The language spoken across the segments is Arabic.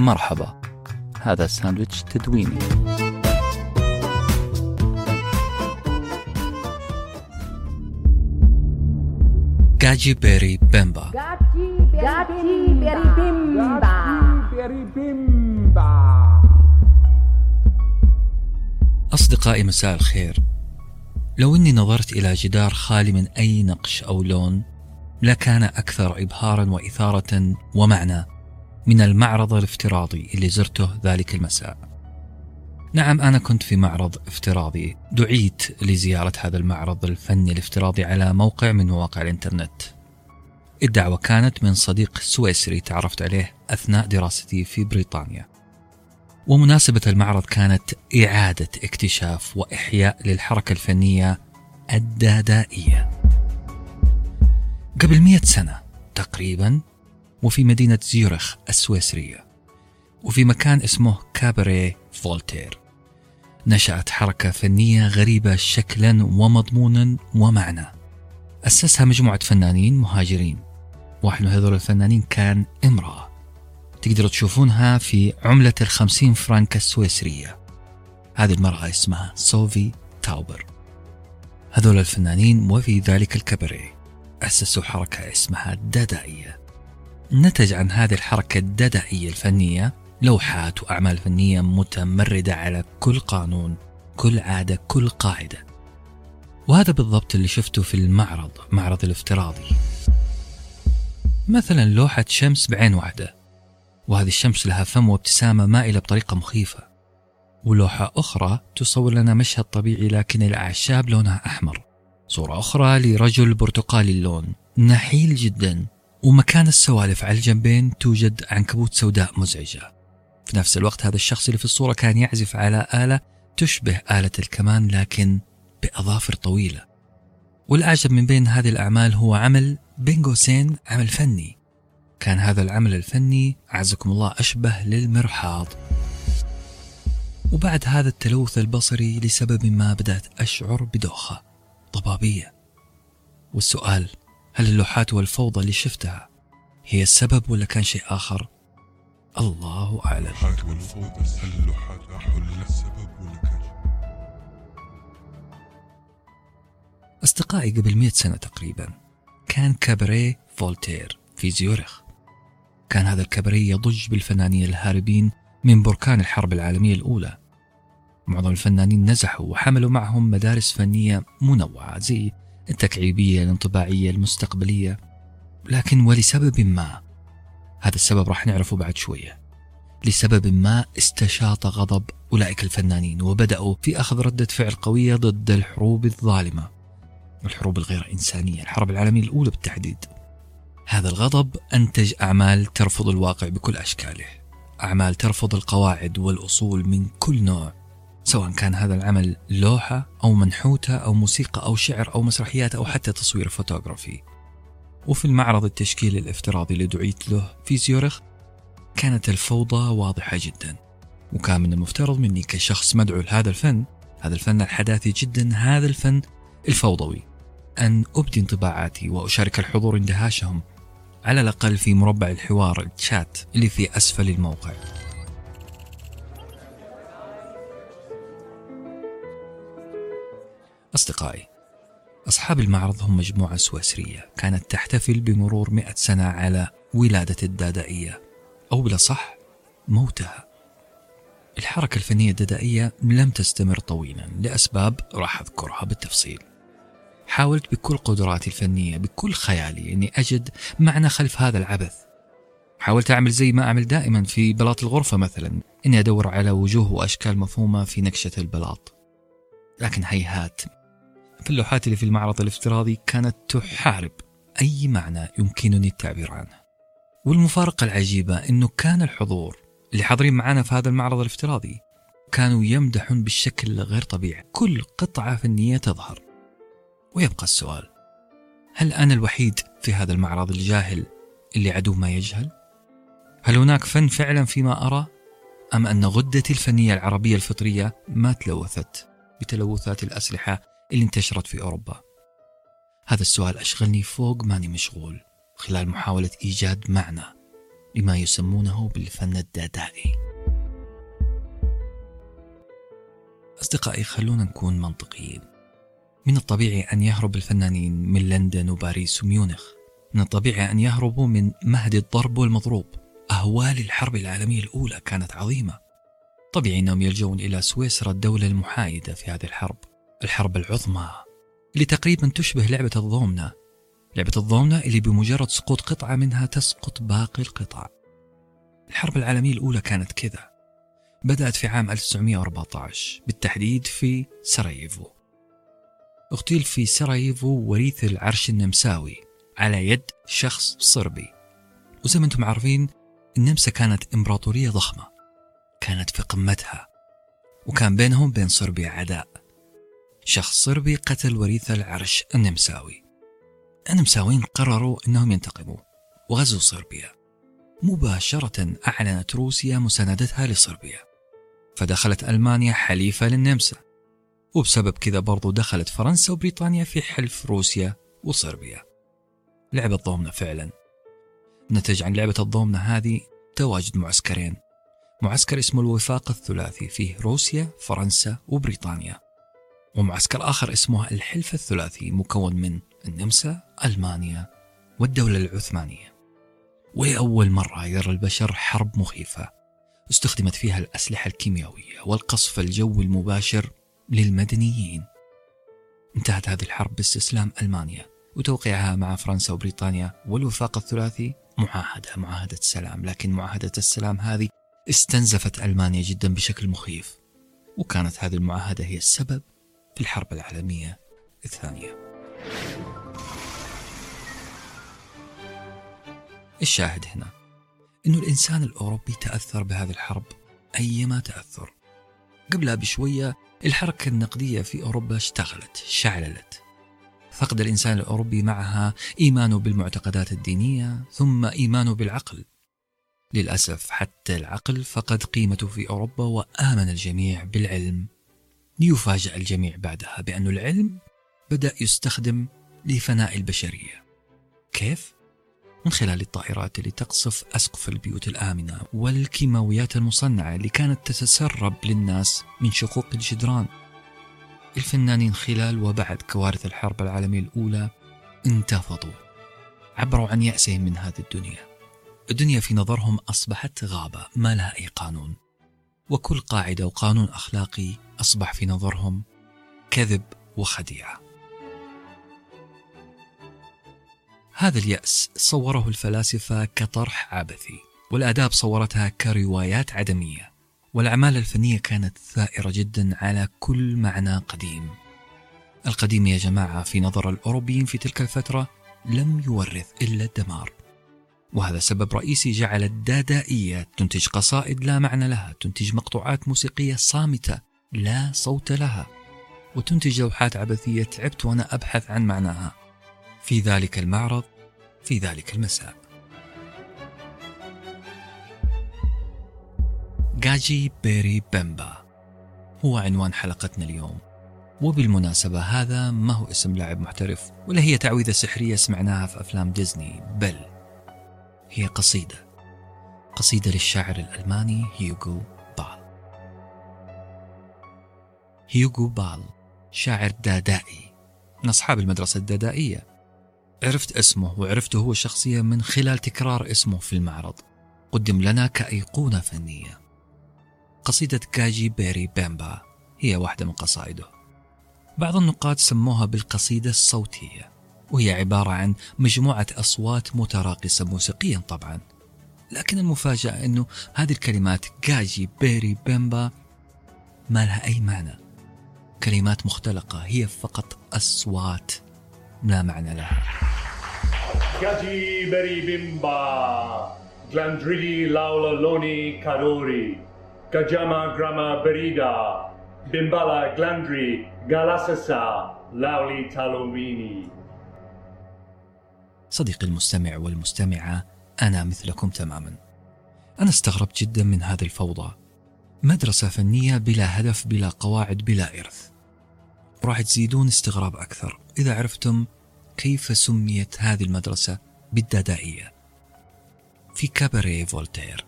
مرحبا. هذا ساندويتش تدويني. جاجي بيري بيمبا. أصدقائي مساء الخير. لو أني نظرت إلى جدار خالي من أي نقش أو لون لكان أكثر إبهارا وإثارة ومعنى. من المعرض الافتراضي اللي زرته ذلك المساء. نعم أنا كنت في معرض افتراضي. دعيت لزيارة هذا المعرض الفني الافتراضي على موقع من مواقع الإنترنت. الدعوة كانت من صديق سويسري تعرفت عليه أثناء دراستي في بريطانيا. ومناسبة المعرض كانت إعادة اكتشاف وإحياء للحركة الفنية الدادائية. قبل مئة سنة تقريبا وفي مدينة زيورخ السويسرية وفي مكان اسمه كابري فولتير. نشأت حركة فنية غريبة شكلا ومضمونا ومعنى. أسسها مجموعة فنانين مهاجرين واحد من هذول الفنانين كان امرأة. تقدروا تشوفونها في عملة الخمسين فرنك السويسرية. هذه المرأة اسمها سوفي تاوبر. هذول الفنانين وفي ذلك الكبري أسسوا حركة اسمها الدادائية نتج عن هذه الحركة الدادائية الفنية لوحات وأعمال فنية متمردة على كل قانون كل عادة كل قاعدة. وهذا بالضبط اللي شفته في المعرض معرض الافتراضي. مثلا لوحة شمس بعين واحدة. وهذه الشمس لها فم وابتسامة مائلة بطريقة مخيفة. ولوحة أخرى تصور لنا مشهد طبيعي لكن الأعشاب لونها أحمر. صورة أخرى لرجل برتقالي اللون. نحيل جدا. ومكان السوالف على الجنبين توجد عنكبوت سوداء مزعجة. في نفس الوقت هذا الشخص اللي في الصورة كان يعزف على آلة تشبه آلة الكمان لكن بأظافر طويلة. والأعجب من بين هذه الأعمال هو عمل بين قوسين عمل فني. كان هذا العمل الفني أعزكم الله أشبه للمرحاض. وبعد هذا التلوث البصري لسبب ما بدأت أشعر بدوخة ضبابية والسؤال هل اللوحات والفوضى اللي شفتها هي السبب ولا كان شيء آخر؟ الله أعلم. اللوحات والفوضى هل اللوحات للسبب ولا كان أصدقائي قبل مئة سنة تقريبا كان كباريه فولتير في زيورخ. كان هذا الكباريه يضج بالفنانين الهاربين من بركان الحرب العالمية الأولى. معظم الفنانين نزحوا وحملوا معهم مدارس فنية منوعة زي التكعيبية الانطباعية المستقبلية. لكن ولسبب ما هذا السبب راح نعرفه بعد شوية. لسبب ما استشاط غضب أولئك الفنانين وبدأوا في أخذ ردة فعل قوية ضد الحروب الظالمة الحروب الغير إنسانية الحرب العالمية الأولى بالتحديد. هذا الغضب أنتج أعمال ترفض الواقع بكل أشكاله. أعمال ترفض القواعد والأصول من كل نوع. سواء كان هذا العمل لوحة أو منحوتة أو موسيقى أو شعر أو مسرحيات أو حتى تصوير فوتوغرافي. وفي المعرض التشكيلي الافتراضي اللي دعيت له في زيورخ كانت الفوضى واضحة جدا. وكان من المفترض مني كشخص مدعو لهذا الفن هذا الفن الحداثي جدا هذا الفن الفوضوي أن أبدي انطباعاتي وأشارك الحضور اندهاشهم على الأقل في مربع الحوار الشات اللي في أسفل الموقع. أصدقائي أصحاب المعرض هم مجموعة سويسرية كانت تحتفل بمرور مئة سنة على ولادة الدادائية أو بالأصح موتها. الحركة الفنية الدادائية لم تستمر طويلا لأسباب راح أذكرها بالتفصيل. حاولت بكل قدراتي الفنية بكل خيالي أني أجد معنى خلف هذا العبث. حاولت أعمل زي ما أعمل دائما في بلاط الغرفة مثلا إني أدور على وجوه وأشكال مفهومة في نكشة البلاط. لكن هيهات في اللوحات اللي في المعرض الافتراضي كانت تحارب أي معنى يمكنني التعبير عنه والمفارقة العجيبة أنه كان الحضور اللي حاضرين معنا في هذا المعرض الافتراضي كانوا يمدحون بالشكل غير طبيعي كل قطعة فنية تظهر ويبقى السؤال هل أنا الوحيد في هذا المعرض الجاهل اللي عدو ما يجهل؟ هل هناك فن فعلا فيما أرى؟ أم أن غدتي الفنية العربية الفطرية ما تلوثت بتلوثات الأسلحة اللي انتشرت في أوروبا؟ هذا السؤال أشغلني فوق ماني مشغول خلال محاولة إيجاد معنى لما يسمونه بالفن الدادائي. أصدقائي خلونا نكون منطقيين من الطبيعي أن يهرب الفنانين من لندن وباريس وميونخ. من الطبيعي أن يهربوا من مهد الضرب والمضروب. أهوال الحرب العالمية الأولى كانت عظيمة. طبيعي أنهم يلجؤون إلى سويسرا الدولة المحايدة في هذه الحرب. الحرب العظمى اللي تقريبا تشبه لعبة الضومنة لعبة الضومنة اللي بمجرد سقوط قطعة منها تسقط باقي القطع. الحرب العالمية الأولى كانت كذا. بدأت في عام 1914 بالتحديد في سراييفو. أغتيل في سراييفو وريث العرش النمساوي على يد شخص صربي. وزي ما أنتم عارفين النمسا كانت إمبراطورية ضخمة. كانت في قمتها. وكان بينهم بين صربيا عداء. شخص صربي قتل وريث العرش النمساوي. النمساويين قرروا إنهم ينتقموا. وغزوا صربيا. مباشرة أعلنت روسيا مساندتها لصربيا. فدخلت ألمانيا حليفة للنمسا. وبسبب كذا برضو دخلت فرنسا وبريطانيا في حلف روسيا وصربيا. لعبة ضومنة فعلا. نتج عن لعبة الضومنة هذه تواجد معسكرين. معسكر اسمه الوفاق الثلاثي. فيه روسيا فرنسا وبريطانيا. ومعسكر آخر اسمه الحلف الثلاثي مكون من النمسا ألمانيا والدولة العثمانية. وأول مرة يرى البشر حرب مخيفة استخدمت فيها الأسلحة الكيميائية والقصف الجوي المباشر للمدنيين. انتهت هذه الحرب باستسلام ألمانيا وتوقيعها مع فرنسا وبريطانيا والوفاق الثلاثي معاهدة معاهدة السلام. لكن معاهدة السلام هذه استنزفت ألمانيا جدا بشكل مخيف وكانت هذه المعاهدة هي السبب في الحرب العالمية الثانية. الشاهد هنا أنه الإنسان الأوروبي تأثر بهذه الحرب أيما تأثر. قبلها بشوية الحركة النقدية في أوروبا اشتغلت شعللت. فقد الإنسان الأوروبي معها إيمانه بالمعتقدات الدينية ثم إيمانه بالعقل. للأسف حتى العقل فقد قيمته في أوروبا وآمن الجميع بالعلم ليفاجأ الجميع بعدها بأن العلم بدأ يستخدم لفناء البشرية. كيف؟ من خلال الطائرات اللي تقصف أسقف البيوت الآمنة والكيماويات المصنعة اللي كانت تتسرب للناس من شقوق الجدران. الفنانين خلال وبعد كوارث الحرب العالمية الأولى انتفضوا عبروا عن يأسهم من هذه الدنيا. الدنيا في نظرهم أصبحت غابة ما لها أي قانون. وكل قاعدة وقانون أخلاقي أصبح في نظرهم كذب وخديعة. هذا اليأس صوره الفلاسفة كطرح عبثي والآداب صورتها كروايات عدمية والأعمال الفنية كانت ثائرة جدا على كل معنى قديم. القديم يا جماعة في نظر الأوروبيين في تلك الفترة لم يورث إلا الدمار. وهذا سبب رئيسي جعل الدادائية تنتج قصائد لا معنى لها تنتج مقطوعات موسيقية صامتة لا صوت لها وتنتج لوحات عبثية تعبت وأنا أبحث عن معناها. في ذلك المعرض في ذلك المساء. جاجي بيري بيمبا هو عنوان حلقتنا اليوم. وبالمناسبة هذا ما هو اسم لاعب محترف ولا هي تعويذة سحرية سمعناها في أفلام ديزني بل هي قصيدة. قصيدة للشاعر الألماني هيوغو بال. هيوغو بال شاعر دادائي. من أصحاب المدرسة الدادائية. عرفت اسمه وعرفته هو شخصيا من خلال تكرار اسمه في المعرض. قدم لنا كأيقونة فنية. قصيدة كاجي بيري بيمبا هي واحدة من قصائده. بعض النقاد سموها بالقصيدة الصوتية. وهي عبارة عن مجموعة أصوات متراقصة موسيقيا طبعا. لكن المفاجأة أنه هذه الكلمات كاجي بيري بيمبا ما لها أي معنى. كلمات مختلقة هي فقط أصوات لا معنى لها. Gaji beri bimba, glandridi laula loni karori, gajama grama berida, bimbala glandri galasasa lauli talomini. صديقي المستمع والمستمعة أنا مثلكم تماما. أنا استغربت جدا من هذه الفوضى. مدرسة فنية بلا هدف بلا قواعد بلا إرث. راح تزيدون استغراب أكثر. إذا عرفتم كيف سميت هذه المدرسة بالدادائية في كاباريه فولتير.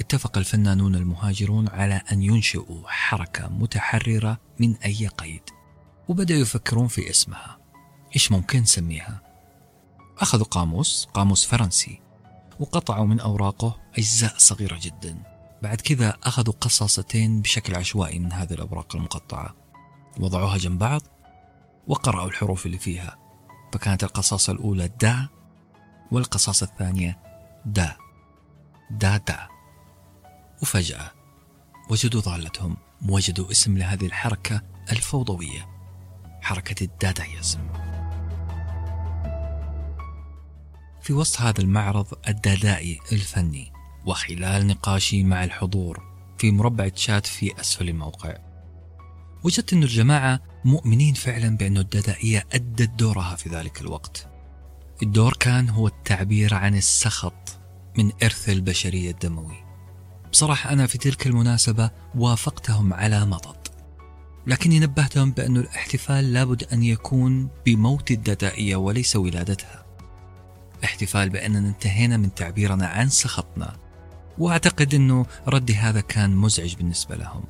اتفق الفنانون المهاجرون على أن ينشئوا حركة متحررة من أي قيد وبدأوا يفكرون في اسمها. إيش ممكن نسميها؟ أخذوا قاموس قاموس فرنسي وقطعوا من أوراقه أجزاء صغيرة جدا. بعد كذا أخذوا قصاصتين بشكل عشوائي من هذه الأوراق المقطعة. وضعوها جنب بعض وقرأوا الحروف اللي فيها. فكانت القصاصة الأولى دا والقصاصة الثانية دا دا دا وفجأة وجدوا ضالتهم وجدوا اسم لهذه الحركة الفوضوية حركة الدادايزم في وسط هذا المعرض الدادائي الفني وخلال نقاشي مع الحضور في مربع تشات في أسفل الموقع وجدت أن الجماعة مؤمنين فعلا بأن الدادائية أدت دورها في ذلك الوقت. الدور كان هو التعبير عن السخط من إرث البشرية الدموي. بصراحة أنا في تلك المناسبة وافقتهم على مضض لكني نبهتهم بأن الاحتفال لابد أن يكون بموت الدادائية وليس ولادتها. احتفال بأننا انتهينا من تعبيرنا عن سخطنا. وأعتقد أنه ردي هذا كان مزعج بالنسبة لهم.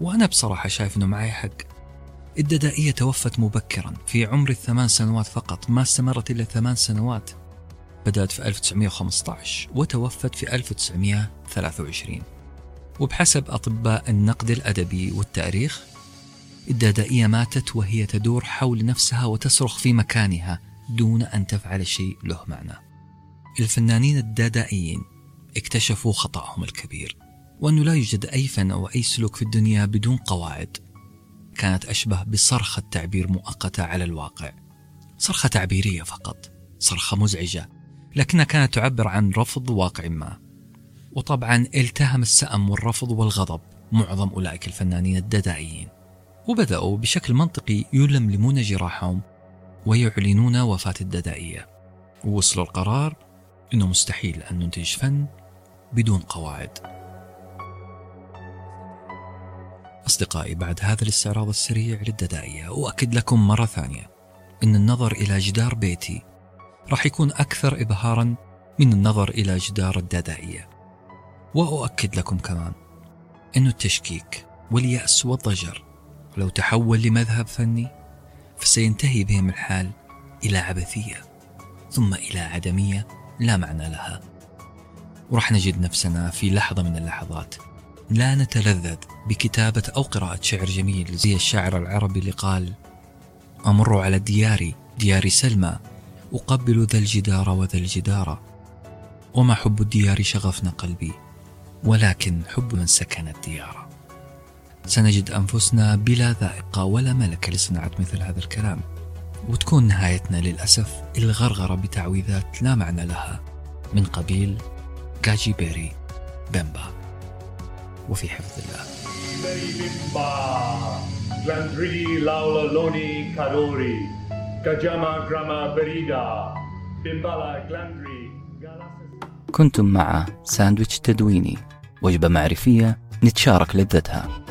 وأنا بصراحة شايف أنه معي حق. الددائية توفت مبكرا في عمر الثمان سنوات فقط ما استمرت إلا ثمان سنوات. بدأت في 1915 وتوفت في 1923 وبحسب أطباء النقد الأدبي والتاريخ الدادائية ماتت وهي تدور حول نفسها وتصرخ في مكانها. دون أن تفعل شيء له معنى. الفنانين الدادائيين اكتشفوا خطأهم الكبير وأنه لا يوجد أي فن أو أي سلوك في الدنيا بدون قواعد. كانت أشبه بصرخة تعبير مؤقتة على الواقع. صرخة تعبيرية فقط صرخة مزعجة لكنها كانت تعبر عن رفض واقع ما. وطبعا التهم السأم والرفض والغضب معظم أولئك الفنانين الددائيين وبدأوا بشكل منطقي يلملمون جراحهم ويعلنون وفاة الددائية. ووصلوا القرار أنه مستحيل أن ننتج فن بدون قواعد. أصدقائي بعد هذا الاستعراض السريع للددائية أؤكد لكم مرة ثانية أن النظر إلى جدار بيتي راح يكون أكثر إبهارا من النظر إلى جدار الدادائية وأؤكد لكم كمان أن التشكيك واليأس والضجر لو تحول لمذهب فني فسينتهي بهم الحال إلى عبثية ثم إلى عدمية لا معنى لها. وراح نجد نفسنا في لحظة من اللحظات لا نتلذذ بكتابة أو قراءة شعر جميل زي الشاعر العربي اللي قال أمر على دياري ديار سلمى أقبل ذا الجدار وذا الجدار وما حب الديار شغفنا قلبي ولكن حب من سكن الديار. سنجد أنفسنا بلا ذائقة ولا ملكة لصناعة مثل هذا الكلام وتكون نهايتنا للأسف الغرغرة بتعويذات لا معنى لها من قبيل جاجي بيري بيمبا وفي حفظ الله. كنتم مع ساندويتش تدويني وجبة معرفية نتشارك لذتها